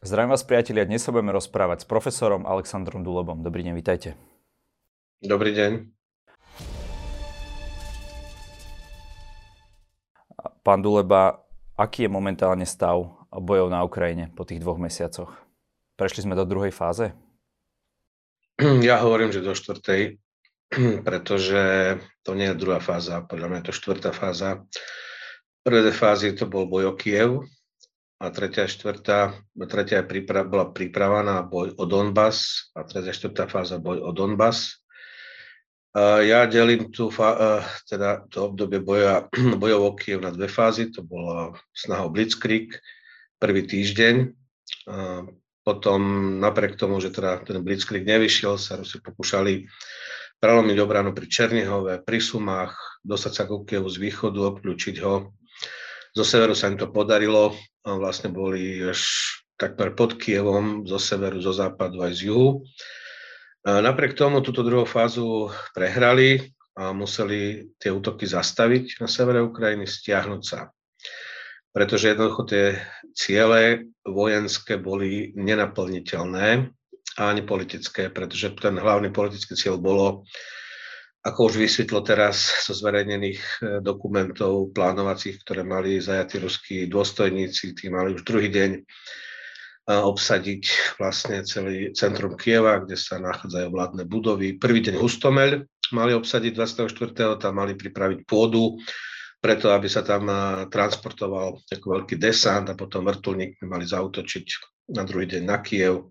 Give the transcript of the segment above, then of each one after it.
Zdravím vás priatelia, dnes sa budeme rozprávať s profesorom Alexandrom Dulobom. Dobrý deň, vitajte. Dobrý deň. Pán Duleba, aký je momentálne stav bojov na Ukrajine po tých dvoch mesiacoch? Prešli sme do druhej fáze? Ja hovorím, že do štvrtej, pretože to nie je druhá fáza, podľa mňa je to štvrtá fáza. Prvé fázy to bol boj o Kiev, a tretia, štvrtá, tretia príprava, bola príprava na boj o Donbass a tretia, štvrtá fáza boj o Donbass. Ja delím tu, teda to obdobie boja, bojov o Kiev na dve fázy. To bola snaha o Blitzkrieg, prvý týždeň. Potom napriek tomu, že teda ten Blitzkrieg nevyšiel, sa Rusi pokúšali prelomiť obranu pri Černihove, pri Sumách, dostať sa ku Kievu z východu, obklúčiť ho. Zo severu sa im to podarilo, vlastne boli až takmer pod Kievom, zo severu, zo západu aj z juhu. Napriek tomu túto druhú fázu prehrali a museli tie útoky zastaviť na severe Ukrajiny, stiahnuť sa. Pretože jednoducho tie ciele vojenské boli nenaplniteľné a ani politické, pretože ten hlavný politický cieľ bolo, ako už vysvetlo teraz zo zverejnených e, dokumentov plánovacích, ktoré mali zajatí ruskí dôstojníci, tí mali už druhý deň obsadiť vlastne celý centrum Kieva, kde sa nachádzajú vládne budovy. Prvý deň Hustomeľ mali obsadiť 24. tam mali pripraviť pôdu, preto aby sa tam transportoval ako veľký desant a potom vrtulníkmi mali zautočiť na druhý deň na Kiev.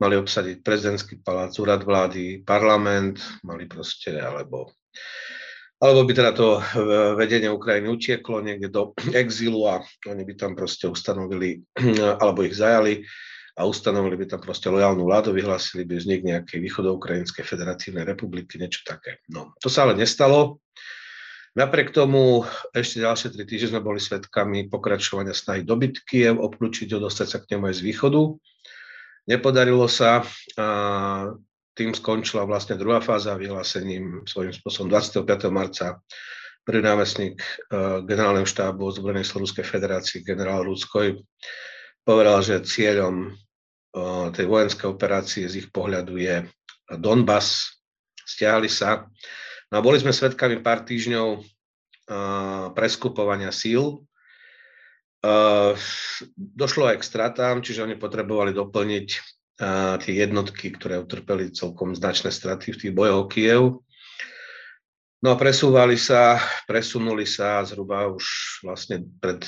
Mali obsadiť prezidentský palác, úrad vlády, parlament, mali proste, alebo alebo by teda to vedenie Ukrajiny utieklo niekde do exilu a oni by tam proste ustanovili, alebo ich zajali a ustanovili by tam proste lojálnu vládu, vyhlásili by vznik nejakej východoukrajinskej federatívnej republiky, niečo také. No, to sa ale nestalo. Napriek tomu ešte ďalšie tri týždne sme boli svetkami pokračovania snahy dobyt Kiev, obklúčiť ho, dostať sa k nemu aj z východu. Nepodarilo sa. A tým skončila vlastne druhá fáza vyhlásením svojím spôsobom 25. marca prvý námestník uh, generálneho štábu ozbrojenej Slovenskej federácie generál Rúckoj povedal, že cieľom uh, tej vojenskej operácie z ich pohľadu je Donbass. Stiahli sa. No a boli sme svedkami pár týždňov uh, preskupovania síl. Uh, došlo aj k stratám, čiže oni potrebovali doplniť tie jednotky, ktoré utrpeli celkom značné straty v tých bojoch Kiev. No a presúvali sa, presunuli sa zhruba už vlastne pred,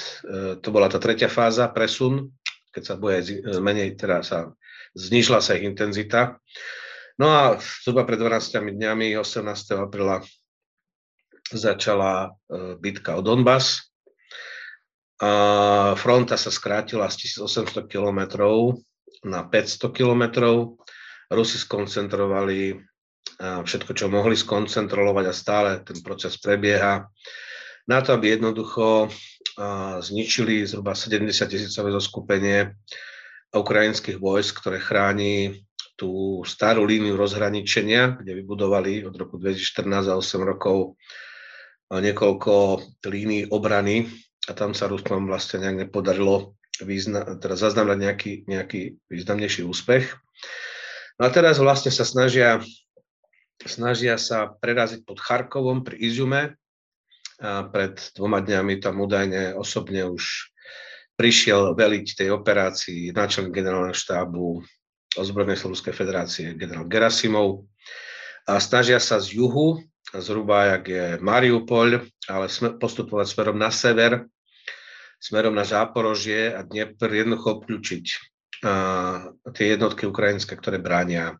to bola tá tretia fáza, presun, keď sa boje menej, teda sa znižila sa ich intenzita. No a zhruba pred 12 dňami, 18. apríla, začala e, bitka o Donbass. A fronta sa skrátila z 1800 kilometrov na 500 kilometrov. Rusi skoncentrovali všetko, čo mohli skoncentrolovať a stále ten proces prebieha na to, aby jednoducho zničili zhruba 70 tisícové zoskupenie ukrajinských vojsk, ktoré chráni tú starú líniu rozhraničenia, kde vybudovali od roku 2014 za 8 rokov niekoľko línií obrany a tam sa Ruskom vlastne nejak nepodarilo význa, teda zaznamenať nejaký, nejaký významnejší úspech. No a teraz vlastne sa snažia, snažia sa preraziť pod Charkovom pri Izume. A pred dvoma dňami tam údajne osobne už prišiel veliť tej operácii náčelník generálneho štábu ozbrojenej Slovenskej federácie generál Gerasimov. A snažia sa z juhu, zhruba jak je Mariupol, ale postupovať smerom na sever, smerom na Záporožie a Dnepr jednoducho obklúčiť tie jednotky ukrajinské, ktoré bránia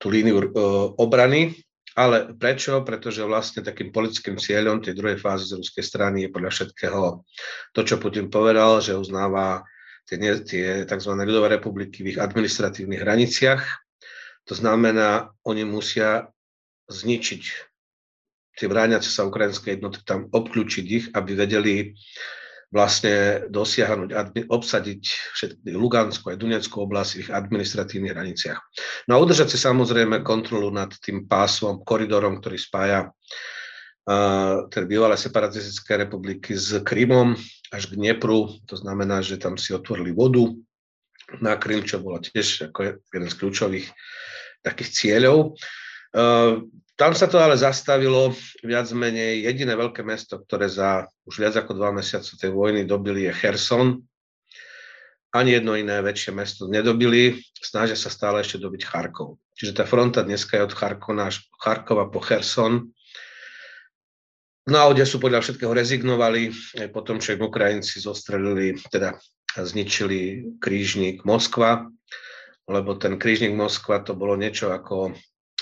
tú líniu e, obrany. Ale prečo? Pretože vlastne takým politickým cieľom tej druhej fázy z ruskej strany je podľa všetkého to, čo Putin povedal, že uznáva tie, tie tzv. ľudové republiky v ich administratívnych hraniciach. To znamená, oni musia zničiť tie bráňace sa ukrajinské jednotky, tam obklúčiť ich, aby vedeli vlastne dosiahnuť, obsadiť všetky Luganskú aj Duneckú oblasť v ich administratívnych hraniciach. No a udržať si samozrejme kontrolu nad tým pásom, koridorom, ktorý spája teda bývalé separatistické republiky s Krymom až k Dnepru, to znamená, že tam si otvorili vodu na Krym, čo bolo tiež ako jeden z kľúčových takých cieľov. Tam sa to ale zastavilo viac menej. Jediné veľké mesto, ktoré za už viac ako dva mesiace tej vojny dobili je Cherson. Ani jedno iné väčšie mesto nedobili. Snažia sa stále ešte dobiť Charkov. Čiže tá fronta dneska je od Charkona Charkova po Cherson. Na sú podľa všetkého rezignovali, aj potom, čo im Ukrajinci zostrelili, teda zničili krížnik Moskva, lebo ten krížnik Moskva to bolo niečo ako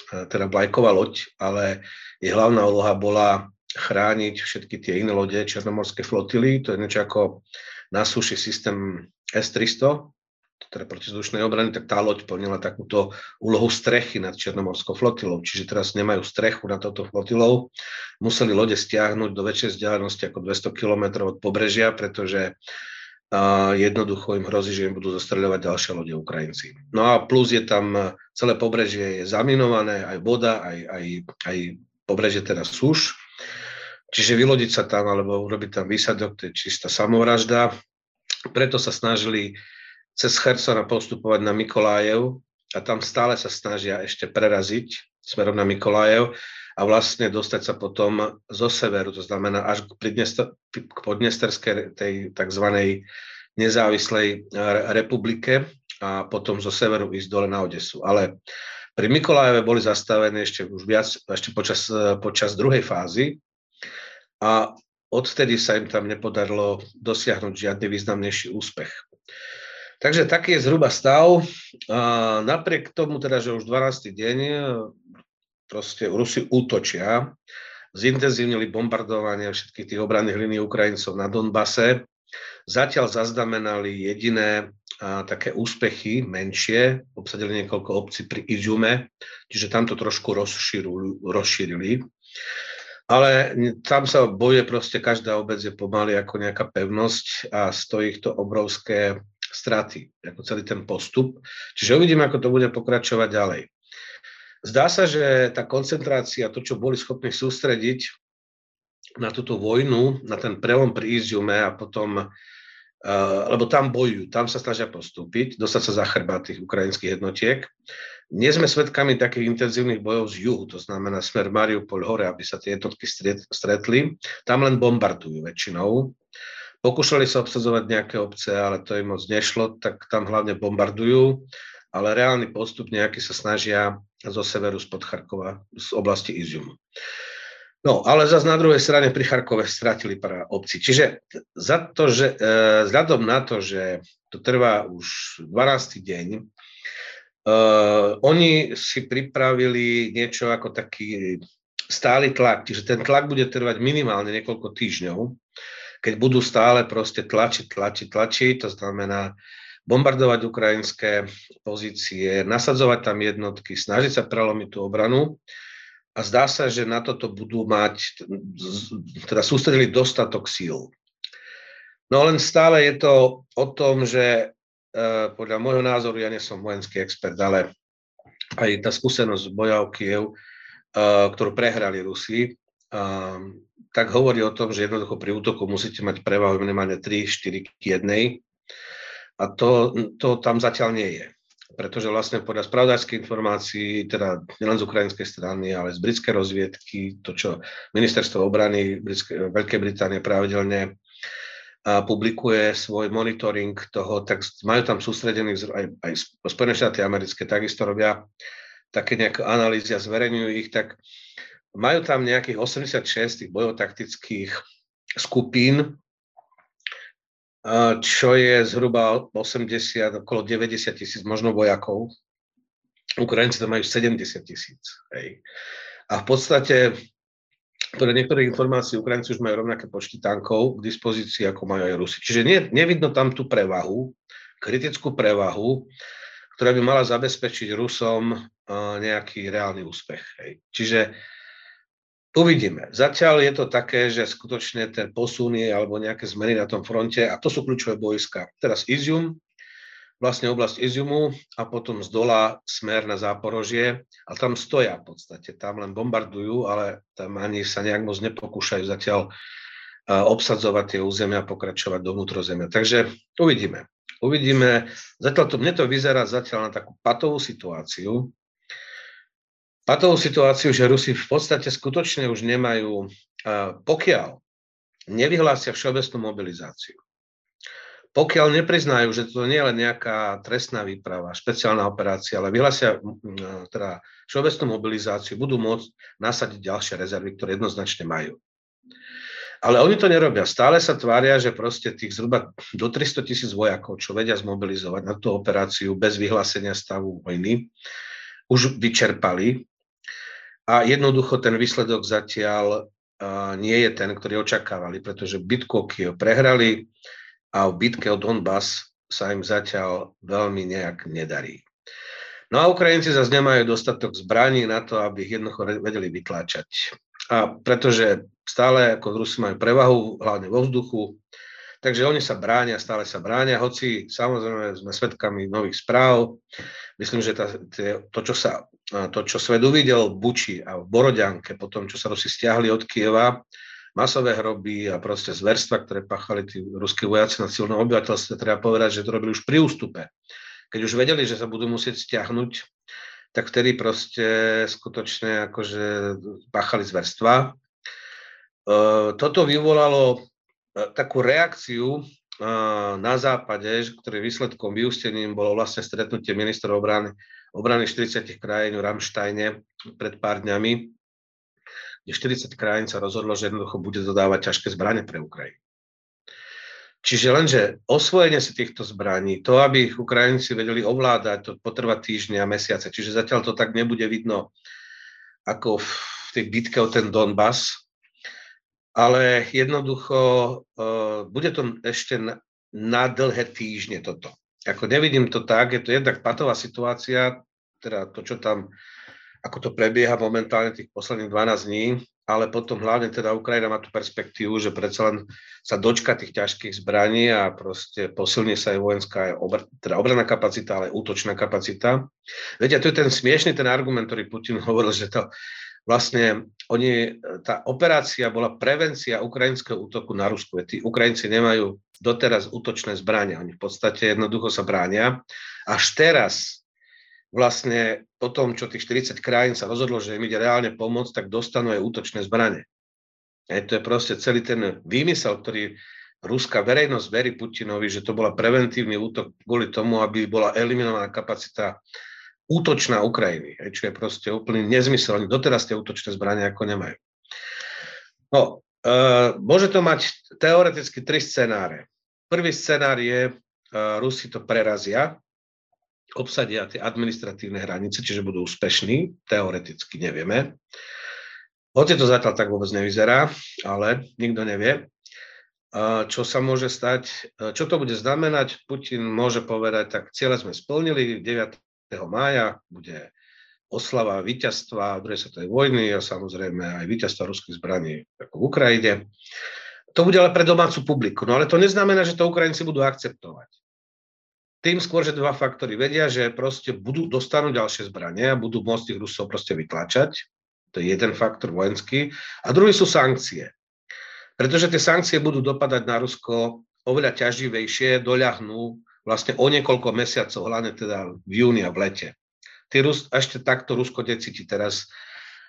teda vlajková loď, ale jej hlavná úloha bola chrániť všetky tie iné lode Černomorskej flotily. To je niečo ako na suši systém S-300, teda protizdušnej obrany, tak tá loď plnila takúto úlohu strechy nad Černomorskou flotilou. Čiže teraz nemajú strechu nad touto flotilou. Museli lode stiahnuť do väčšej vzdialenosti ako 200 km od pobrežia, pretože a jednoducho im hrozí, že im budú zostreľovať ďalšie lode Ukrajinci. No a plus je tam, celé pobrežie je zaminované, aj voda, aj, aj, aj pobrežie teda suš. Čiže vylodiť sa tam alebo urobiť tam výsadok, to je čistá samovražda. Preto sa snažili cez Chersona postupovať na Mikolájev a tam stále sa snažia ešte preraziť smerom na Mikolájev a vlastne dostať sa potom zo severu, to znamená až k, k podnesterskej tej tzv. nezávislej republike a potom zo severu ísť dole na Odesu. Ale pri Mikolajeve boli zastavené ešte už viac, ešte počas, počas druhej fázy a odtedy sa im tam nepodarilo dosiahnuť žiadny významnejší úspech. Takže taký je zhruba stav. Napriek tomu teda, že už 12. deň proste Rusi útočia, zintenzívnili bombardovanie všetkých tých obranných línií Ukrajincov na Donbase. Zatiaľ zaznamenali jediné a, také úspechy, menšie, obsadili niekoľko obcí pri Izume, čiže tam to trošku rozšírili. Ale tam sa boje proste, každá obec je pomaly ako nejaká pevnosť a stojí to obrovské straty, ako celý ten postup. Čiže uvidíme, ako to bude pokračovať ďalej. Zdá sa, že tá koncentrácia, to, čo boli schopní sústrediť na túto vojnu, na ten prelom pri Iziume a potom, uh, lebo tam bojujú, tam sa snažia postúpiť, dostať sa za chrba tých ukrajinských jednotiek. Nie sme svedkami takých intenzívnych bojov z juhu, to znamená smer Mariupol hore, aby sa tie jednotky stretli. Tam len bombardujú väčšinou. Pokúšali sa obsadzovať nejaké obce, ale to im moc nešlo, tak tam hlavne bombardujú ale reálny postup nejaký sa snažia zo severu spod Charkova, z oblasti Iziumu. No, ale zase na druhej strane pri Charkove stratili pár obcí. Čiže za to, že, e, vzhľadom na to, že to trvá už 12. deň, e, oni si pripravili niečo ako taký stály tlak, čiže ten tlak bude trvať minimálne niekoľko týždňov, keď budú stále proste tlačiť, tlačiť, tlačiť, to znamená bombardovať ukrajinské pozície, nasadzovať tam jednotky, snažiť sa prelomiť tú obranu. A zdá sa, že na toto budú mať, teda sústredili dostatok síl. No len stále je to o tom, že e, podľa môjho názoru, ja nie som vojenský expert, ale aj tá skúsenosť boja o Kiev, e, ktorú prehrali Rusi, tak hovorí o tom, že jednoducho pri útoku musíte mať prevahu minimálne 3-4 k 1 a to, to tam zatiaľ nie je. Pretože vlastne podľa spravodajských informácií, teda nielen z ukrajinskej strany, ale z britskej rozviedky, to, čo ministerstvo obrany Britské, Veľkej Británie pravidelne a publikuje svoj monitoring toho, tak majú tam sústredených aj, aj Spojené štáty americké, takisto robia také nejaké analýzy a zverejňujú ich, tak majú tam nejakých 86 tých bojotaktických skupín, čo je zhruba 80, okolo 90 tisíc možno vojakov. Ukrajinci tam majú 70 tisíc. A v podstate, podľa niektorých informácií, Ukrajinci už majú rovnaké počty tankov k dispozícii, ako majú aj Rusi. Čiže nie, nevidno tam tú prevahu, kritickú prevahu, ktorá by mala zabezpečiť Rusom nejaký reálny úspech. Hej. Čiže Uvidíme. Zatiaľ je to také, že skutočne ten posun je alebo nejaké zmeny na tom fronte a to sú kľúčové boiska. Teraz Izium, vlastne oblasť Iziumu a potom z dola smer na Záporožie a tam stoja v podstate. Tam len bombardujú, ale tam ani sa nejak moc nepokúšajú zatiaľ obsadzovať tie územia a pokračovať do vnútrozemia. Takže uvidíme. Uvidíme, zatiaľ to, mne to vyzerá zatiaľ na takú patovú situáciu, patovú situáciu, že Rusi v podstate skutočne už nemajú, pokiaľ nevyhlásia všeobecnú mobilizáciu, pokiaľ nepriznajú, že to nie je len nejaká trestná výprava, špeciálna operácia, ale vyhlásia teda všeobecnú mobilizáciu, budú môcť nasadiť ďalšie rezervy, ktoré jednoznačne majú. Ale oni to nerobia. Stále sa tvária, že proste tých zhruba do 300 tisíc vojakov, čo vedia zmobilizovať na tú operáciu bez vyhlásenia stavu vojny, už vyčerpali. A jednoducho ten výsledok zatiaľ nie je ten, ktorý očakávali, pretože bitku o Kiev prehrali a v bitke o Donbass sa im zatiaľ veľmi nejak nedarí. No a Ukrajinci zase nemajú dostatok zbraní na to, aby ich jednoducho vedeli vytláčať. A pretože stále ako Rusi majú prevahu, hlavne vo vzduchu, takže oni sa bránia, stále sa bránia, hoci samozrejme sme svedkami nových správ. Myslím, že tá, to, čo sa, to, čo svet uvidel v Buči a v Borodianke, po tom, čo sa Rusi stiahli od Kieva, masové hroby a proste zverstva, ktoré pachali tí ruskí vojaci na silnom obyvateľstve, treba povedať, že to robili už pri ústupe. Keď už vedeli, že sa budú musieť stiahnuť, tak vtedy proste skutočne akože páchali zverstva. E, toto vyvolalo e, takú reakciu e, na západe, ktorý výsledkom vyústením bolo vlastne stretnutie ministrov obrany, obrany 40 krajín v Ramštajne pred pár dňami, kde 40 krajín sa rozhodlo, že jednoducho bude dodávať ťažké zbranie pre Ukrajinu. Čiže lenže osvojenie si týchto zbraní, to, aby ich Ukrajinci vedeli ovládať, to potrvá týždne a mesiace. Čiže zatiaľ to tak nebude vidno ako v tej bitke o ten Donbass, ale jednoducho uh, bude to ešte na, na dlhé týždne toto. Ako nevidím to tak, je to jednak patová situácia, teda to, čo tam, ako to prebieha momentálne tých posledných 12 dní, ale potom hlavne teda Ukrajina má tú perspektívu, že predsa len sa dočka tých ťažkých zbraní a proste posilní sa aj vojenská, obr- teda obranná kapacita, ale aj útočná kapacita. Viete, to je ten smiešný ten argument, ktorý Putin hovoril, že to vlastne oni, tá operácia bola prevencia ukrajinského útoku na Rusku. Tí Ukrajinci nemajú doteraz útočné zbrania, oni v podstate jednoducho sa bránia. Až teraz vlastne po tom, čo tých 40 krajín sa rozhodlo, že im ide reálne pomôcť, tak dostanú aj útočné zbranie. A to je proste celý ten výmysel, ktorý ruská verejnosť verí Putinovi, že to bola preventívny útok kvôli tomu, aby bola eliminovaná kapacita útočná Ukrajiny, čo je proste úplný nezmysel. Oni doteraz tie útočné zbranie ako nemajú. No, e, môže to mať teoreticky tri scenáre. Prvý scenár je, e, Rusi to prerazia, obsadia tie administratívne hranice, čiže budú úspešní, teoreticky nevieme. Hoci to zatiaľ tak vôbec nevyzerá, ale nikto nevie. Čo sa môže stať, čo to bude znamenať, Putin môže povedať, tak cieľe sme splnili, 9. mája bude oslava víťazstva druhej svetovej vojny a samozrejme aj víťazstva ruských zbraní ako v Ukrajine. To bude ale pre domácu publiku. No ale to neznamená, že to Ukrajinci budú akceptovať. Tým skôr, že dva faktory vedia, že proste budú, dostanú ďalšie zbranie a budú môcť tých Rusov proste vytlačať. To je jeden faktor vojenský. A druhý sú sankcie. Pretože tie sankcie budú dopadať na Rusko oveľa ťaživejšie, doľahnú vlastne o niekoľko mesiacov, hlavne teda v júni a v lete. Tí Rus, ešte takto Rusko necíti teraz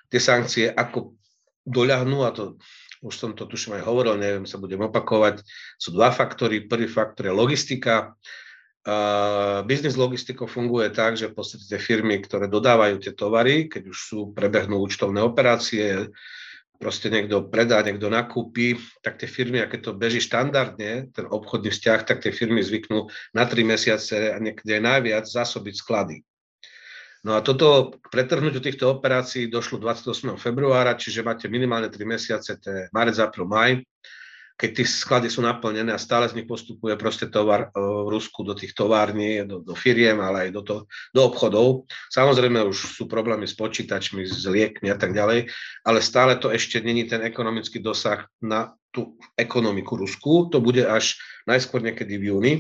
tie sankcie, ako doľahnú, a to už som to tuším aj hovoril, neviem, sa budem opakovať, sú dva faktory. Prvý faktor je logistika, Uh, Biznis logistikov funguje tak, že v podstate firmy, ktoré dodávajú tie tovary, keď už sú, prebehnú účtovné operácie, proste niekto predá, niekto nakúpi, tak tie firmy, aké to beží štandardne, ten obchodný vzťah, tak tie firmy zvyknú na tri mesiace a niekde aj najviac zásobiť sklady. No a toto k pretrhnutiu týchto operácií došlo 28. februára, čiže máte minimálne 3 mesiace, to je marec, apríl, maj keď tie sklady sú naplnené a stále z nich postupuje proste tovar e, v Rusku do tých tovární, do, do firiem, ale aj do, to, do obchodov. Samozrejme už sú problémy s počítačmi, s liekmi a tak ďalej, ale stále to ešte není ten ekonomický dosah na tú ekonomiku Rusku. To bude až najskôr niekedy v júni.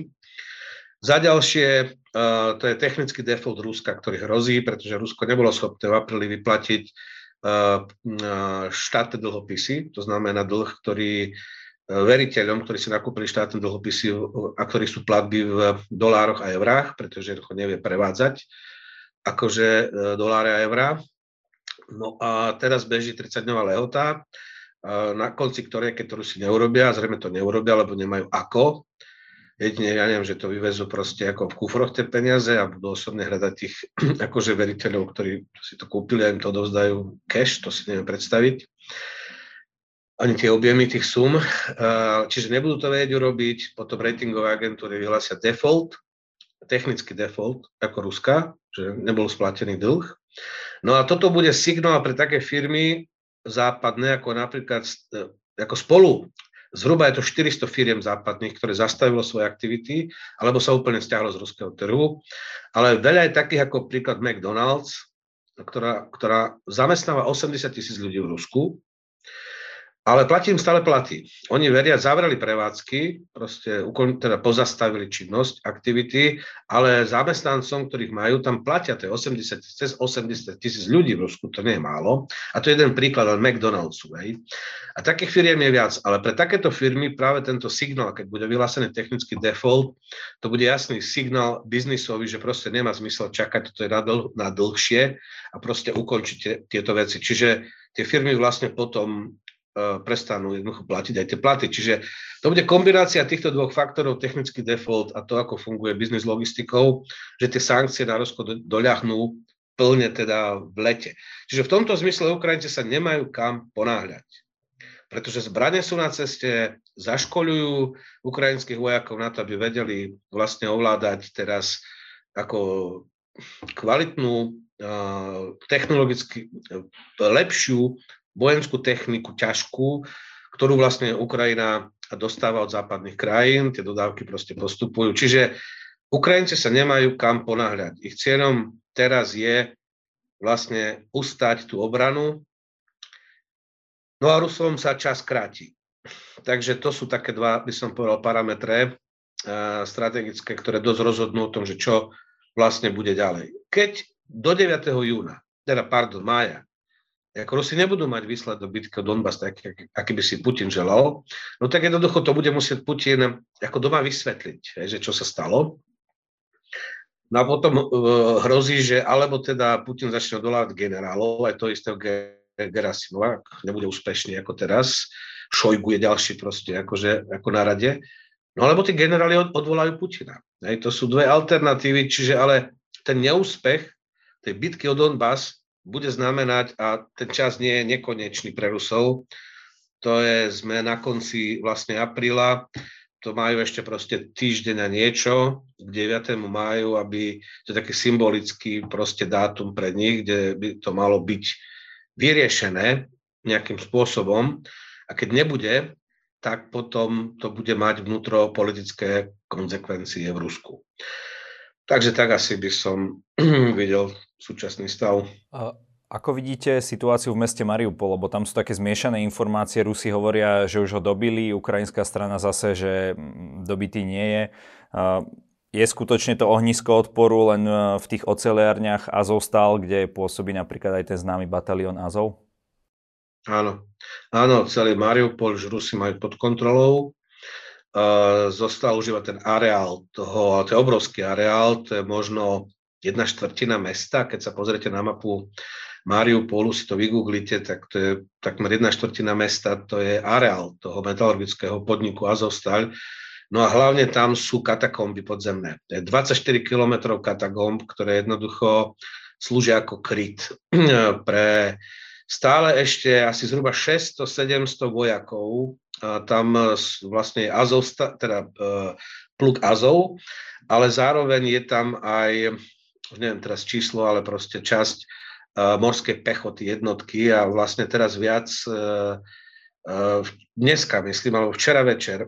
Za ďalšie, uh, to je technický default Ruska, ktorý hrozí, pretože Rusko nebolo schopné v apríli vyplatiť uh, štátne dlhopisy, to znamená dlh, ktorý veriteľom, ktorí si nakúpili štátne dlhopisy a ktorí sú platby v dolároch a eurách, pretože jednoducho nevie prevádzať akože doláre a eurá. No a teraz beží 30-dňová lehota, na konci ktorej, keď to Rusi neurobia, zrejme to neurobia, lebo nemajú ako, jedine, ja neviem, že to vyvezú proste ako v kufroch tie peniaze a budú osobne hľadať tých akože veriteľov, ktorí si to kúpili a im to dovzdajú cash, to si neviem predstaviť. Ani tie objemy tých sum. Čiže nebudú to vedieť urobiť, potom ratingové agentúry vyhlásia default, technický default, ako Ruska, že nebol splatený dlh. No a toto bude signál pre také firmy západné, ako napríklad ako spolu Zhruba je to 400 firiem západných, ktoré zastavilo svoje aktivity, alebo sa úplne stiahlo z ruského trhu. Ale veľa je takých ako príklad McDonald's, ktorá, ktorá zamestnáva 80 tisíc ľudí v Rusku ale platí im stále platy. Oni veria, zavreli prevádzky, proste teda pozastavili činnosť, aktivity, ale zamestnancom, ktorých majú, tam platia to 80, cez 80 tisíc ľudí v Rusku, to nie je málo. A to je jeden príklad, ale McDonald'su. Hej. A takých firiem je viac, ale pre takéto firmy práve tento signál, keď bude vyhlásený technický default, to bude jasný signál biznisový, že proste nemá zmysel čakať, to je na, dlh, na dlhšie a proste ukončiť tieto veci. Čiže tie firmy vlastne potom prestanú jednoducho platiť aj tie platy. Čiže to bude kombinácia týchto dvoch faktorov, technický default a to, ako funguje biznis logistikou, že tie sankcie na Rusko doľahnú plne teda v lete. Čiže v tomto zmysle Ukrajinci sa nemajú kam ponáhľať. Pretože zbranie sú na ceste, zaškolujú ukrajinských vojakov na to, aby vedeli vlastne ovládať teraz ako kvalitnú, technologicky lepšiu vojenskú techniku ťažkú, ktorú vlastne Ukrajina dostáva od západných krajín, tie dodávky proste postupujú. Čiže Ukrajinci sa nemajú kam ponáhľať. Ich cieľom teraz je vlastne ustať tú obranu, no a Rusom sa čas kráti. Takže to sú také dva, by som povedal, parametre uh, strategické, ktoré dosť rozhodnú o tom, že čo vlastne bude ďalej. Keď do 9. júna, teda pardon, mája, ako Rusi nebudú mať výsledok bitky o Donbass, tak, aký by si Putin želal, no tak jednoducho to bude musieť Putin ako doma vysvetliť, že čo sa stalo. No a potom uh, hrozí, že alebo teda Putin začne odvolávať generálov, aj to istého Gerasimova, nebude úspešný ako teraz, Šojgu je ďalší proste akože, ako na rade, no alebo tí generáli od, odvolajú Putina. Hej, to sú dve alternatívy, čiže ale ten neúspech tej bitky o Donbass bude znamenať, a ten čas nie je nekonečný pre Rusov, to je, sme na konci vlastne apríla, to majú ešte proste týždeň a niečo k 9. máju, aby to je taký symbolický proste dátum pre nich, kde by to malo byť vyriešené nejakým spôsobom. A keď nebude, tak potom to bude mať vnútropolitické konsekvencie v Rusku. Takže tak asi by som videl súčasný stav. A ako vidíte situáciu v meste Mariupol, lebo tam sú také zmiešané informácie, Rusi hovoria, že už ho dobili, ukrajinská strana zase, že mm, dobitý nie je. Je skutočne to ohnisko odporu len e, v tých oceliarniach Azovstal, kde pôsobí napríklad aj ten známy batalión Azov? Áno, áno, celý Mariupol už Rusi majú pod kontrolou. Zostal už iba ten areál toho, to je obrovský areál, to je možno jedna štvrtina mesta. Keď sa pozriete na mapu Mariupolu, si to vygooglite, tak to je takmer jedna štvrtina mesta, to je areál toho metalurgického podniku Azovstal. No a hlavne tam sú katakomby podzemné. To je 24 kilometrov katakomb, ktoré jednoducho slúžia ako kryt pre stále ešte asi zhruba 600-700 vojakov. Tam vlastne Azov, teda uh, pluk Azov, ale zároveň je tam aj neviem teraz číslo, ale proste časť uh, morskej pechoty jednotky a vlastne teraz viac dneska, myslím, alebo včera večer,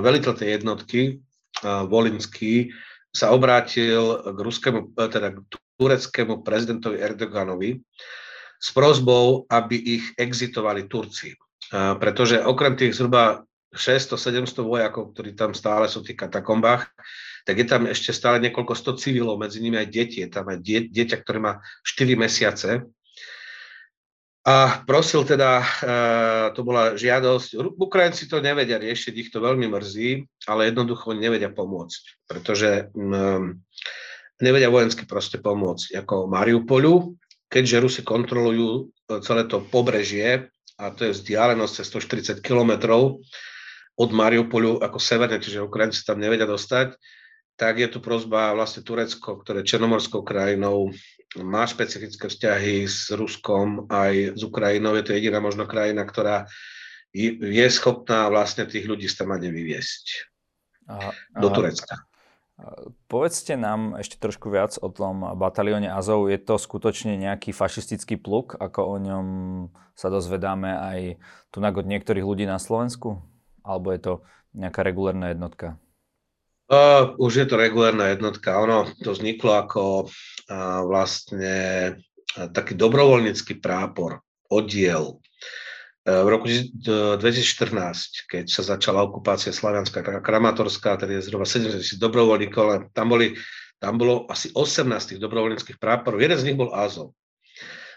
veliteľ tej jednotky, Volinský, sa obrátil k ruskému, teda k tureckému prezidentovi Erdoganovi s prozbou, aby ich exitovali Turci. Uh, pretože okrem tých zhruba 600-700 vojakov, ktorí tam stále sú v tých katakombách, tak je tam ešte stále niekoľko sto civilov, medzi nimi aj deti. Je tam aj die, dieťa, ktoré má 4 mesiace. A prosil teda, to bola žiadosť, Ukrajinci to nevedia riešiť, ich to veľmi mrzí, ale jednoducho nevedia pomôcť, pretože um, nevedia vojensky proste pomôcť, ako Mariupolu, keďže Rusi kontrolujú e, celé to pobrežie, a to je vzdialenosť cez 140 kilometrov od Mariupolu ako severne, čiže Ukrajinci tam nevedia dostať, tak je tu prozba vlastne Turecko, ktoré je černomorskou krajinou, má špecifické vzťahy s Ruskom aj s Ukrajinou. Je to jediná možno krajina, ktorá je schopná vlastne tých ľudí z tam vyviesť a, do Turecka. Povedzte nám ešte trošku viac o tom batalióne Azov. Je to skutočne nejaký fašistický pluk, ako o ňom sa dozvedáme aj tu od niektorých ľudí na Slovensku? Alebo je to nejaká regulárna jednotka? Uh, už je to regulárna jednotka. Ono to vzniklo ako uh, vlastne uh, taký dobrovoľnícky prápor, oddiel v roku 2014, keď sa začala okupácia Slavianská Kramatorská, tedy je zhruba 70 dobrovoľníkov, ale tam, boli, tam bolo asi 18 tých dobrovoľníckých práporov. Jeden z nich bol Azov.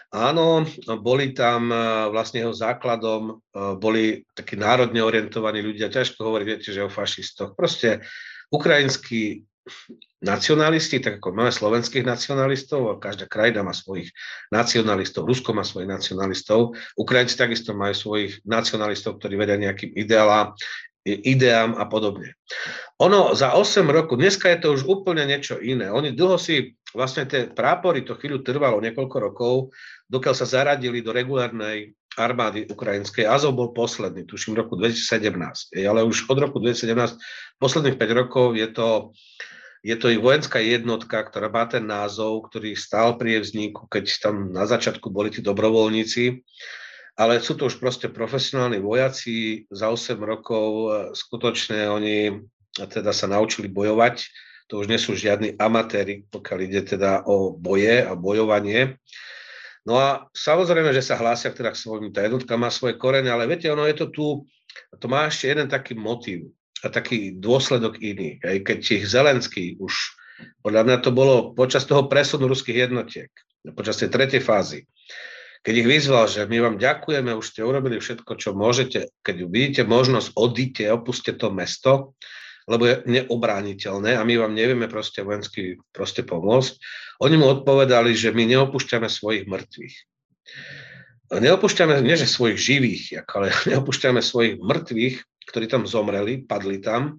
Áno, boli tam eh, vlastne jeho základom, eh, boli takí národne orientovaní ľudia, ťažko hovoriť, viete, že o fašistoch. Proste ukrajinskí nacionalisti, tak ako máme slovenských nacionalistov, a každá krajina má svojich nacionalistov, Rusko má svojich nacionalistov, Ukrajinci takisto majú svojich nacionalistov, ktorí vedia nejakým ideálom, ideám a podobne. Ono za 8 rokov, dneska je to už úplne niečo iné. Oni dlho si, vlastne tie prápory, to chvíľu trvalo niekoľko rokov, dokiaľ sa zaradili do regulárnej armády ukrajinskej. Azov bol posledný, tuším, v roku 2017. Ale už od roku 2017, posledných 5 rokov je to je to i vojenská jednotka, ktorá má ten názov, ktorý stál pri vzniku, keď tam na začiatku boli tí dobrovoľníci. Ale sú to už proste profesionálni vojaci, za 8 rokov e, skutočne oni teda sa naučili bojovať, to už nie sú žiadni amatéri, pokiaľ ide teda o boje a bojovanie. No a samozrejme, že sa hlásia teda k svojim, tá jednotka má svoje korene, ale viete, ono je to tu, to má ešte jeden taký motív a taký dôsledok iný. Aj keď ich Zelenský už, podľa mňa to bolo počas toho presunu ruských jednotiek, počas tej tretej fázy, keď ich vyzval, že my vám ďakujeme, už ste urobili všetko, čo môžete, keď vidíte možnosť, odíte, opuste to mesto, lebo je neobrániteľné a my vám nevieme proste vojensky proste pomôcť. Oni mu odpovedali, že my neopúšťame svojich mŕtvych. Neopúšťame, nie že svojich živých, ale neopúšťame svojich mŕtvych, ktorí tam zomreli, padli tam.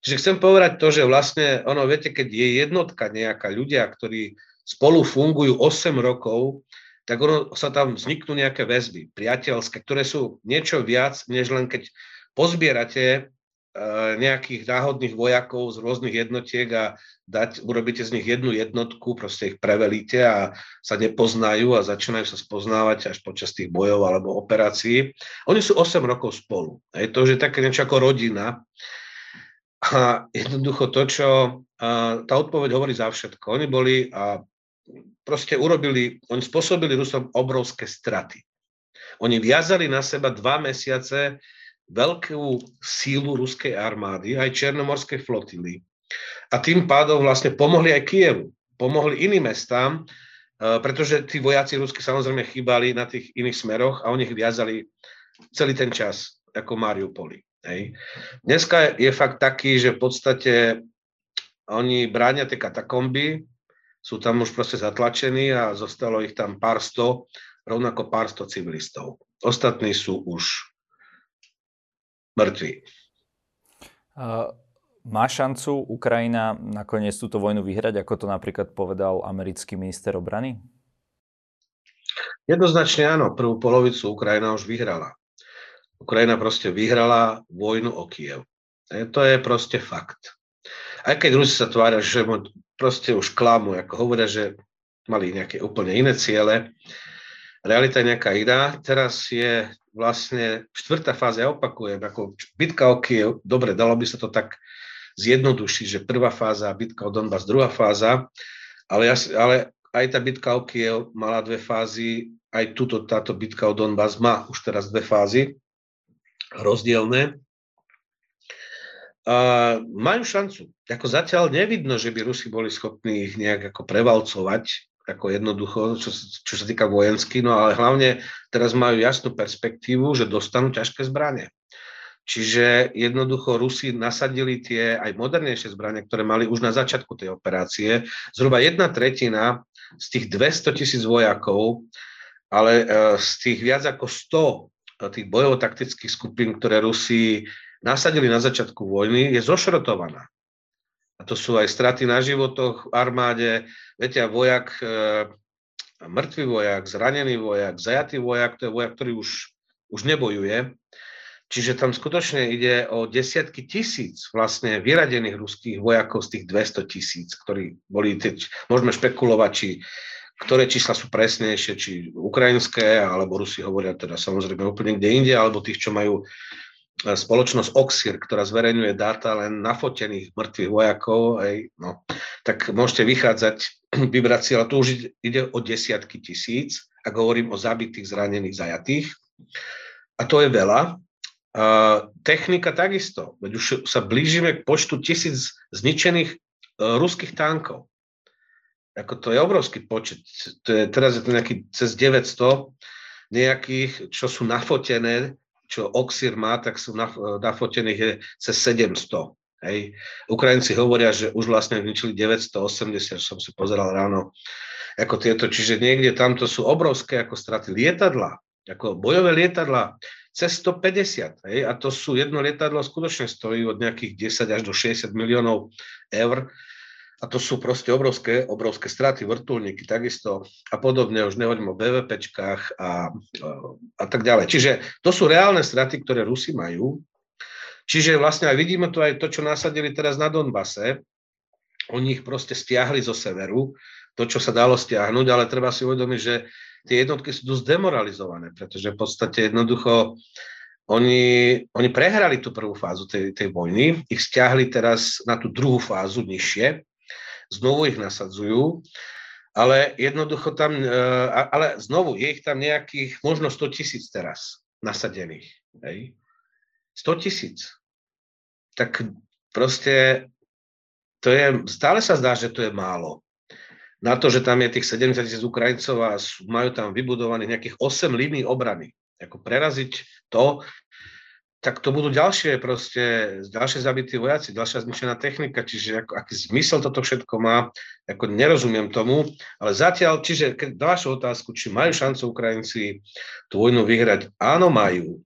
Čiže chcem povedať to, že vlastne, ono, viete, keď je jednotka nejaká ľudia, ktorí spolu fungujú 8 rokov, tak ono sa tam vzniknú nejaké väzby priateľské, ktoré sú niečo viac, než len keď pozbierate nejakých náhodných vojakov z rôznych jednotiek a dať, urobíte z nich jednu jednotku, proste ich prevelíte a sa nepoznajú a začínajú sa spoznávať až počas tých bojov alebo operácií. Oni sú 8 rokov spolu. Je to už je také niečo ako rodina. A jednoducho to, čo tá odpoveď hovorí za všetko. Oni boli a proste urobili, oni spôsobili Rusom obrovské straty. Oni viazali na seba dva mesiace veľkú sílu ruskej armády, aj černomorskej flotily. A tým pádom vlastne pomohli aj Kievu, pomohli iným mestám, e, pretože tí vojaci rusky samozrejme chýbali na tých iných smeroch a oni ich viazali celý ten čas, ako Mariupoli. Hej. Dneska je fakt taký, že v podstate oni bránia tie katakomby, sú tam už proste zatlačení a zostalo ich tam pár sto, rovnako pár sto civilistov. Ostatní sú už mŕtvi. Má šancu Ukrajina nakoniec túto vojnu vyhrať, ako to napríklad povedal americký minister obrany? Jednoznačne áno. Prvú polovicu Ukrajina už vyhrala. Ukrajina proste vyhrala vojnu o Kiev. E, to je proste fakt. Aj keď Rusi sa tvária, že proste už klamu, ako hovoria, že mali nejaké úplne iné ciele, realita je nejaká iná. Teraz je vlastne štvrtá fáza, ja opakujem, ako bitka o Kiev, dobre, dalo by sa to tak zjednodušiť, že prvá fáza, bitka o Donbass, druhá fáza, ale, ja, ale aj tá bitka o Kiev mala dve fázy, aj túto, táto bitka o Donbass má už teraz dve fázy rozdielne. A majú šancu. Ako zatiaľ nevidno, že by Rusi boli schopní ich nejak ako prevalcovať ako jednoducho, čo, čo sa týka vojensky, no ale hlavne teraz majú jasnú perspektívu, že dostanú ťažké zbranie. Čiže jednoducho Rusi nasadili tie aj modernejšie zbranie, ktoré mali už na začiatku tej operácie. Zhruba jedna tretina z tých 200 tisíc vojakov, ale e, z tých viac ako 100 e, tých bojovo-taktických skupín, ktoré Rusi nasadili na začiatku vojny, je zošrotovaná. A to sú aj straty na životoch v armáde. Viete, vojak, e, mŕtvý vojak, zranený vojak, zajatý vojak, to je vojak, ktorý už, už nebojuje. Čiže tam skutočne ide o desiatky tisíc vlastne vyradených ruských vojakov z tých 200 tisíc, ktorí boli, teď, môžeme špekulovať, či ktoré čísla sú presnejšie, či ukrajinské, alebo Rusi hovoria teda samozrejme úplne kde inde, alebo tých, čo majú spoločnosť Oxir, ktorá zverejňuje dáta len nafotených mŕtvych vojakov, aj, no, tak môžete vychádzať, vybrať si, ale tu už ide o desiatky tisíc, ak hovorím o zabitých, zranených, zajatých. A to je veľa. A technika takisto, veď už sa blížime k počtu tisíc zničených uh, ruských tankov. Ako to je obrovský počet. To je, teraz je to nejaký cez 900 nejakých, čo sú nafotené čo Oxir má, tak sú nafotených je cez 700. Hej. Ukrajinci hovoria, že už vlastne zničili 980, som si pozeral ráno, ako tieto, čiže niekde tamto sú obrovské ako straty lietadla, ako bojové lietadla, cez 150. Hej, a to sú jedno lietadlo skutočne stojí od nejakých 10 až do 60 miliónov eur a to sú proste obrovské, obrovské straty, vrtulníky takisto a podobne, už nehovorím o BVPčkách a, a tak ďalej. Čiže to sú reálne straty, ktoré Rusi majú. Čiže vlastne aj vidíme to aj to, čo nasadili teraz na Donbase. Oni ich proste stiahli zo severu, to, čo sa dalo stiahnuť, ale treba si uvedomiť, že tie jednotky sú dosť demoralizované, pretože v podstate jednoducho oni, oni prehrali tú prvú fázu tej, tej vojny, ich stiahli teraz na tú druhú fázu nižšie, znovu ich nasadzujú, ale jednoducho tam, e, ale znovu je ich tam nejakých možno 100 tisíc teraz nasadených. Hej? 100 tisíc. Tak proste to je, stále sa zdá, že to je málo. Na to, že tam je tých 70 tisíc Ukrajincov a majú tam vybudovaných nejakých 8 línií obrany. Ako preraziť to, tak to budú ďalšie proste, ďalšie zabití vojaci, ďalšia zničená technika, čiže ako, aký zmysel toto všetko má, ako nerozumiem tomu, ale zatiaľ, čiže keď na vašu otázku, či majú šancu Ukrajinci tú vojnu vyhrať, áno majú,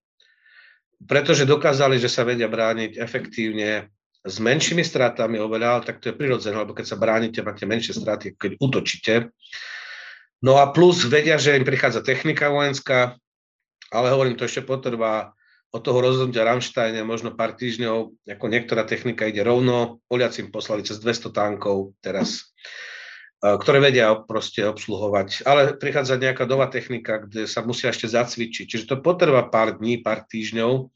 pretože dokázali, že sa vedia brániť efektívne s menšími stratami oveľa, tak to je prirodzené, lebo keď sa bránite, máte menšie straty, keď útočíte. No a plus vedia, že im prichádza technika vojenská, ale hovorím, to ešte potrvá od toho rozhodnutia Ramštajne možno pár týždňov, ako niektorá technika ide rovno, Poliaci im poslali cez 200 tankov teraz, e, ktoré vedia proste obsluhovať. Ale prichádza nejaká nová technika, kde sa musia ešte zacvičiť. Čiže to potrvá pár dní, pár týždňov,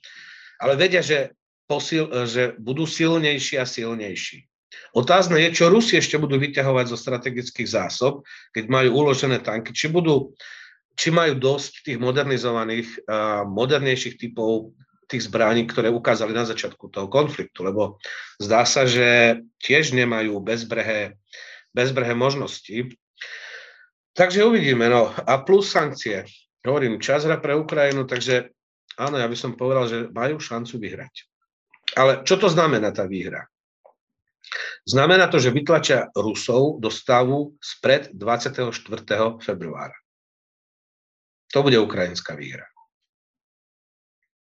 ale vedia, že, posil, že budú silnejší a silnejší. Otázne je, čo Rusi ešte budú vyťahovať zo strategických zásob, keď majú uložené tanky, či budú či majú dosť tých modernizovaných, modernejších typov tých zbraní, ktoré ukázali na začiatku toho konfliktu, lebo zdá sa, že tiež nemajú bezbrehé, bezbrehé možnosti. Takže uvidíme. No. A plus sankcie. Hovorím, čas hra pre Ukrajinu, takže áno, ja by som povedal, že majú šancu vyhrať. Ale čo to znamená tá výhra? Znamená to, že vytlačia Rusov do stavu spred 24. februára. To bude ukrajinská výhra.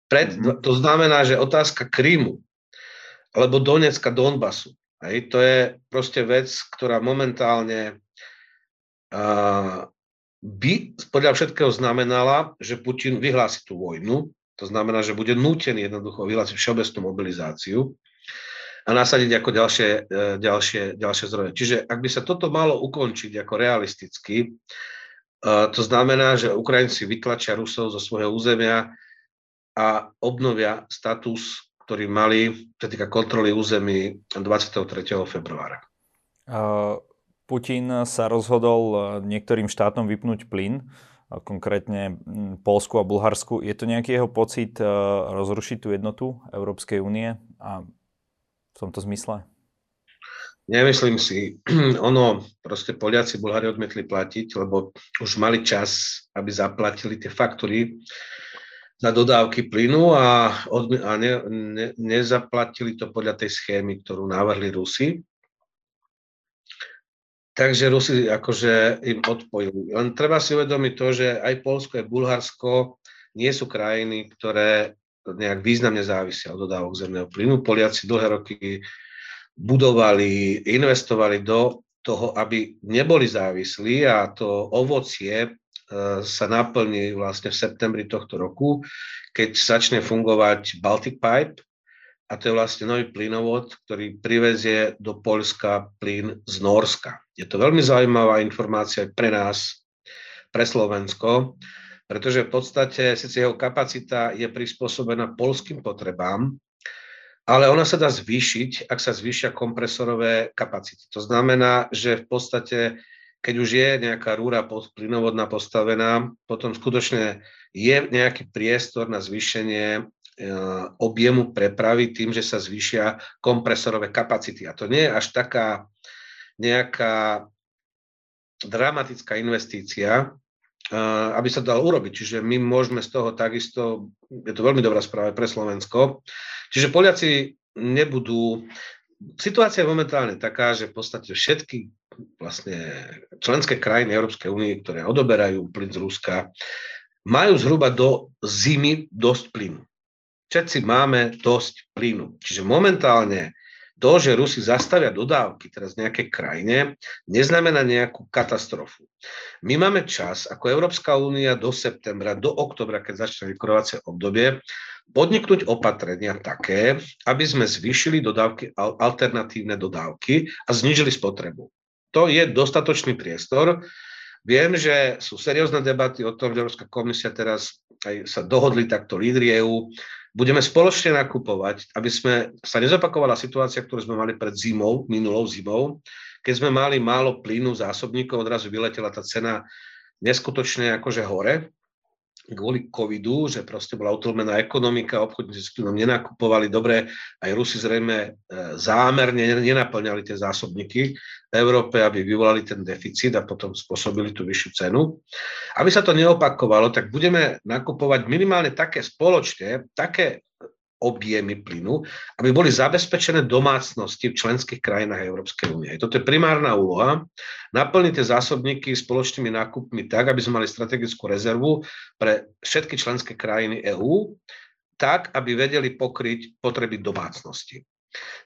Pred, mhm. to znamená, že otázka Krymu alebo Donecka, Donbasu, hej, to je proste vec, ktorá momentálne uh, by podľa všetkého znamenala, že Putin vyhlási tú vojnu, to znamená, že bude nútený jednoducho vyhlásiť všeobecnú mobilizáciu a nasadiť ako ďalšie, e, ďalšie, ďalšie zdroje. Čiže ak by sa toto malo ukončiť ako realisticky, to znamená, že Ukrajinci vytlačia Rusov zo svojho územia a obnovia status, ktorý mali, čo týka kontroly území 23. februára. Putin sa rozhodol e, niektorým štátom vypnúť plyn, konkrétne Polsku a Bulharsku. Je to nejaký jeho pocit e, rozrušiť tú jednotu Európskej únie a v tomto zmysle? Nemyslím si. Ono, proste Poliaci, Bulhári odmietli platiť, lebo už mali čas, aby zaplatili tie faktúry na dodávky plynu a, odmi- a ne, ne, nezaplatili to podľa tej schémy, ktorú navrhli Rusi. Takže Rusi akože im odpojili. Len treba si uvedomiť to, že aj Polsko, aj Bulharsko nie sú krajiny, ktoré nejak významne závisia od dodávok zemného plynu. Poliaci dlhé roky budovali, investovali do toho, aby neboli závislí a to ovocie e, sa naplní vlastne v septembri tohto roku, keď začne fungovať Baltic Pipe, a to je vlastne nový plynovod, ktorý privezie do Polska plyn z Norska. Je to veľmi zaujímavá informácia aj pre nás, pre Slovensko, pretože v podstate síce jeho kapacita je prispôsobená polským potrebám, ale ona sa dá zvýšiť, ak sa zvýšia kompresorové kapacity. To znamená, že v podstate, keď už je nejaká rúra plynovodná postavená, potom skutočne je nejaký priestor na zvýšenie e, objemu prepravy tým, že sa zvýšia kompresorové kapacity. A to nie je až taká nejaká dramatická investícia, aby sa dal urobiť. Čiže my môžeme z toho takisto, je to veľmi dobrá správa pre Slovensko, Čiže Poliaci nebudú... Situácia je momentálne taká, že v podstate všetky vlastne členské krajiny Európskej únie, ktoré odoberajú plyn z Ruska, majú zhruba do zimy dosť plynu. Všetci máme dosť plynu. Čiže momentálne to, že Rusi zastavia dodávky teraz v nejakej krajine, neznamená nejakú katastrofu. My máme čas, ako Európska únia do septembra, do oktobra, keď začne vykurovacie obdobie, podniknúť opatrenia také, aby sme zvýšili dodávky, alternatívne dodávky a znížili spotrebu. To je dostatočný priestor. Viem, že sú seriózne debaty o tom, že Európska komisia teraz aj sa dohodli takto lídri EU. Budeme spoločne nakupovať, aby sme sa nezopakovala situácia, ktorú sme mali pred zimou, minulou zimou, keď sme mali málo plynu, zásobníkov, odrazu vyletela tá cena neskutočne akože hore kvôli covidu, že proste bola utlmená ekonomika, obchodníci plynom nenakupovali dobre, aj Rusi zrejme e, zámerne nenaplňali tie zásobníky v Európe, aby vyvolali ten deficit a potom spôsobili tú vyššiu cenu. Aby sa to neopakovalo, tak budeme nakupovať minimálne také spoločne, také objemy plynu, aby boli zabezpečené domácnosti v členských krajinách Európskej únie. Toto je primárna úloha, naplniť tie zásobníky spoločnými nákupmi tak, aby sme mali strategickú rezervu pre všetky členské krajiny EÚ, tak, aby vedeli pokryť potreby domácnosti.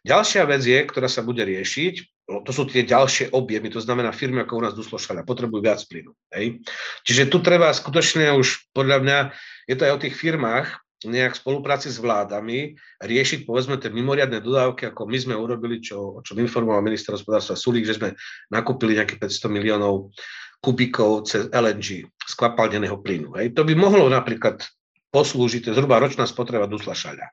Ďalšia vec je, ktorá sa bude riešiť, to sú tie ďalšie objemy, to znamená firmy ako u nás Duslošalia, potrebujú viac plynu. Hej. Čiže tu treba skutočne už, podľa mňa, je to aj o tých firmách, nejak v spolupráci s vládami riešiť povedzme tie mimoriadne dodávky, ako my sme urobili, čo, o čom informoval minister hospodárstva Sulík, že sme nakúpili nejakých 500 miliónov kubíkov cez LNG, skvapalneného plynu. Hej. To by mohlo napríklad poslúžiť, to zhruba ročná spotreba dusla šaľa.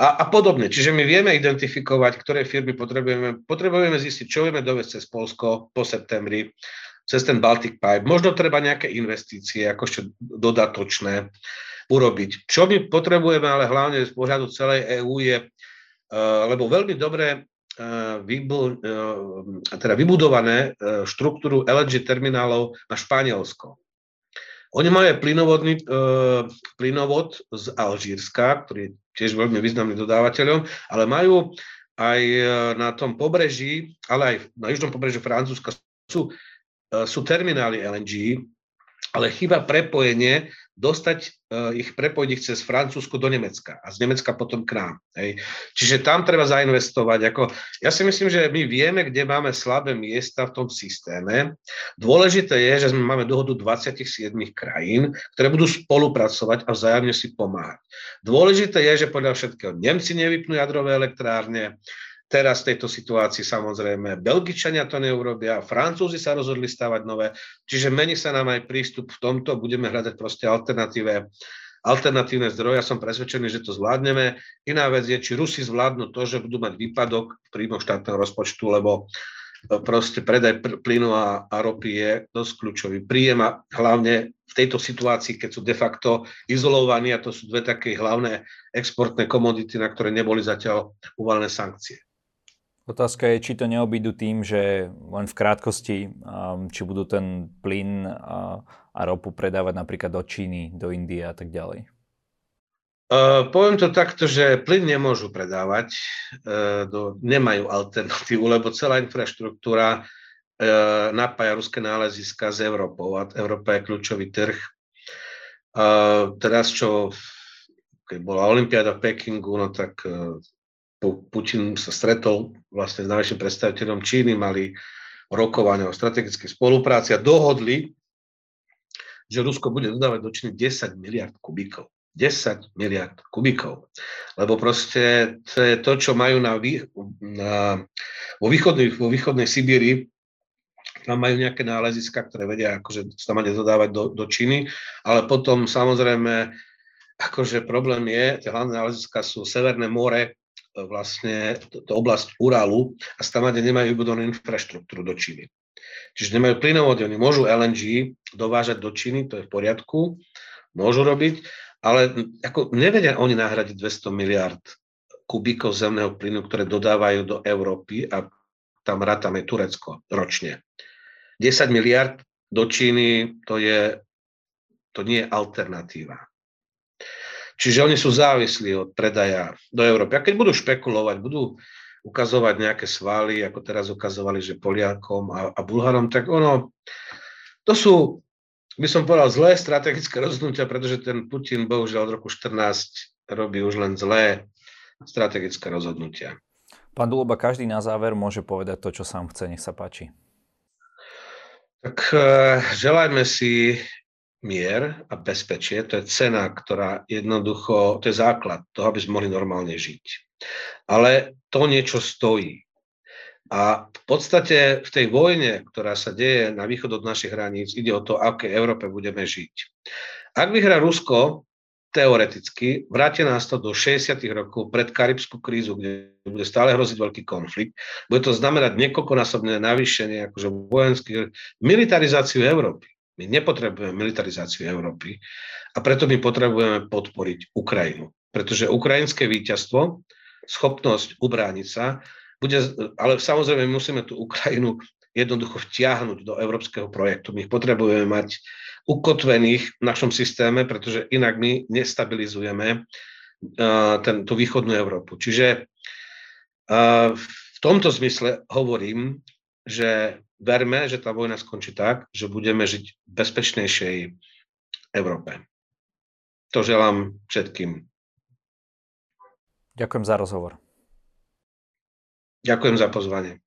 A, a podobne. Čiže my vieme identifikovať, ktoré firmy potrebujeme. Potrebujeme zistiť, čo vieme dovesť cez Polsko po septembri, cez ten Baltic Pipe. Možno treba nejaké investície, ako ešte dodatočné urobiť. Čo my potrebujeme, ale hlavne z pohľadu celej EÚ je, eh, lebo veľmi dobre eh, eh, teda vybudované štruktúru LNG terminálov na Španielsko. Oni majú plynovodný, plynovod z Alžírska, ktorý je tiež veľmi významným dodávateľom, ale majú aj na tom pobreží, ale aj na južnom pobreží Francúzska sú, sú terminály LNG, ale chýba prepojenie dostať uh, ich, prepojiť cez Francúzsko do Nemecka a z Nemecka potom k nám. Hej. Čiže tam treba zainvestovať. Ako, ja si myslím, že my vieme, kde máme slabé miesta v tom systéme. Dôležité je, že sme máme dohodu 27 krajín, ktoré budú spolupracovať a vzájomne si pomáhať. Dôležité je, že podľa všetkého Nemci nevypnú jadrové elektrárne, Teraz v tejto situácii samozrejme Belgičania to neurobia, Francúzi sa rozhodli stavať nové, čiže mení sa nám aj prístup v tomto, budeme hľadať proste alternatíve, alternatívne zdroje. Ja som presvedčený, že to zvládneme. Iná vec je, či Rusi zvládnu to, že budú mať výpadok v príjmoch štátneho rozpočtu, lebo e, proste predaj plynu a, a ropy je dosť kľúčový príjem a hlavne v tejto situácii, keď sú de facto izolovaní a to sú dve také hlavné exportné komodity, na ktoré neboli zatiaľ uvalené sankcie. Otázka je, či to neobídu tým, že len v krátkosti, um, či budú ten plyn a, a ropu predávať napríklad do Číny, do Indie a tak ďalej. Uh, poviem to takto, že plyn nemôžu predávať, uh, do, nemajú alternatívu, lebo celá infraštruktúra uh, napája ruské náleziska s Európou a Európa je kľúčový trh. Uh, teraz, čo keď bola Olympiáda v Pekingu, no tak uh, Putin sa stretol vlastne s najväčším predstaviteľom Číny, mali rokovania o strategickej spolupráci a dohodli, že Rusko bude dodávať do Číny 10 miliard kubíkov. 10 miliard kubíkov. Lebo proste to je to, čo majú na, na, vo, východnej, vo východnej Sibíri, tam majú nejaké náleziska, ktoré vedia akože sa mať dodávať do, do Číny, ale potom samozrejme akože problém je, tie hlavné náleziska sú Severné more, vlastne to, to oblasť Uralu a tam nemajú vybudovanú infraštruktúru do Číny. Čiže nemajú plynovody, oni môžu LNG dovážať do Číny, to je v poriadku, môžu robiť, ale ako nevedia oni nahradiť 200 miliard kubíkov zemného plynu, ktoré dodávajú do Európy a tam rátame Turecko ročne. 10 miliard do Číny to, je, to nie je alternatíva. Čiže oni sú závislí od predaja do Európy. A keď budú špekulovať, budú ukazovať nejaké svaly, ako teraz ukazovali, že Poliakom a, a Bulharom, tak ono, to sú, by som povedal, zlé strategické rozhodnutia, pretože ten Putin bohužiaľ od roku 14 robí už len zlé strategické rozhodnutia. Pán Duloba, každý na záver môže povedať to, čo sám chce. Nech sa páči. Tak uh, želajme si mier a bezpečie, to je cena, ktorá jednoducho, to je základ toho, aby sme mohli normálne žiť. Ale to niečo stojí. A v podstate v tej vojne, ktorá sa deje na východ od našich hraníc, ide o to, aké Európe budeme žiť. Ak vyhrá Rusko, teoreticky, vráti nás to do 60. rokov pred karibskú krízu, kde bude stále hroziť veľký konflikt. Bude to znamenať niekoľkonásobné navýšenie akože vojenských, militarizáciu Európy. My nepotrebujeme militarizáciu Európy a preto my potrebujeme podporiť Ukrajinu. Pretože ukrajinské víťazstvo, schopnosť ubrániť sa, bude, ale samozrejme musíme tú Ukrajinu jednoducho vtiahnuť do európskeho projektu. My ich potrebujeme mať ukotvených v našom systéme, pretože inak my nestabilizujeme uh, ten, tú východnú Európu. Čiže uh, v tomto zmysle hovorím, že verme, že tá vojna skončí tak, že budeme žiť v bezpečnejšej Európe. To želám všetkým. Ďakujem za rozhovor. Ďakujem za pozvanie.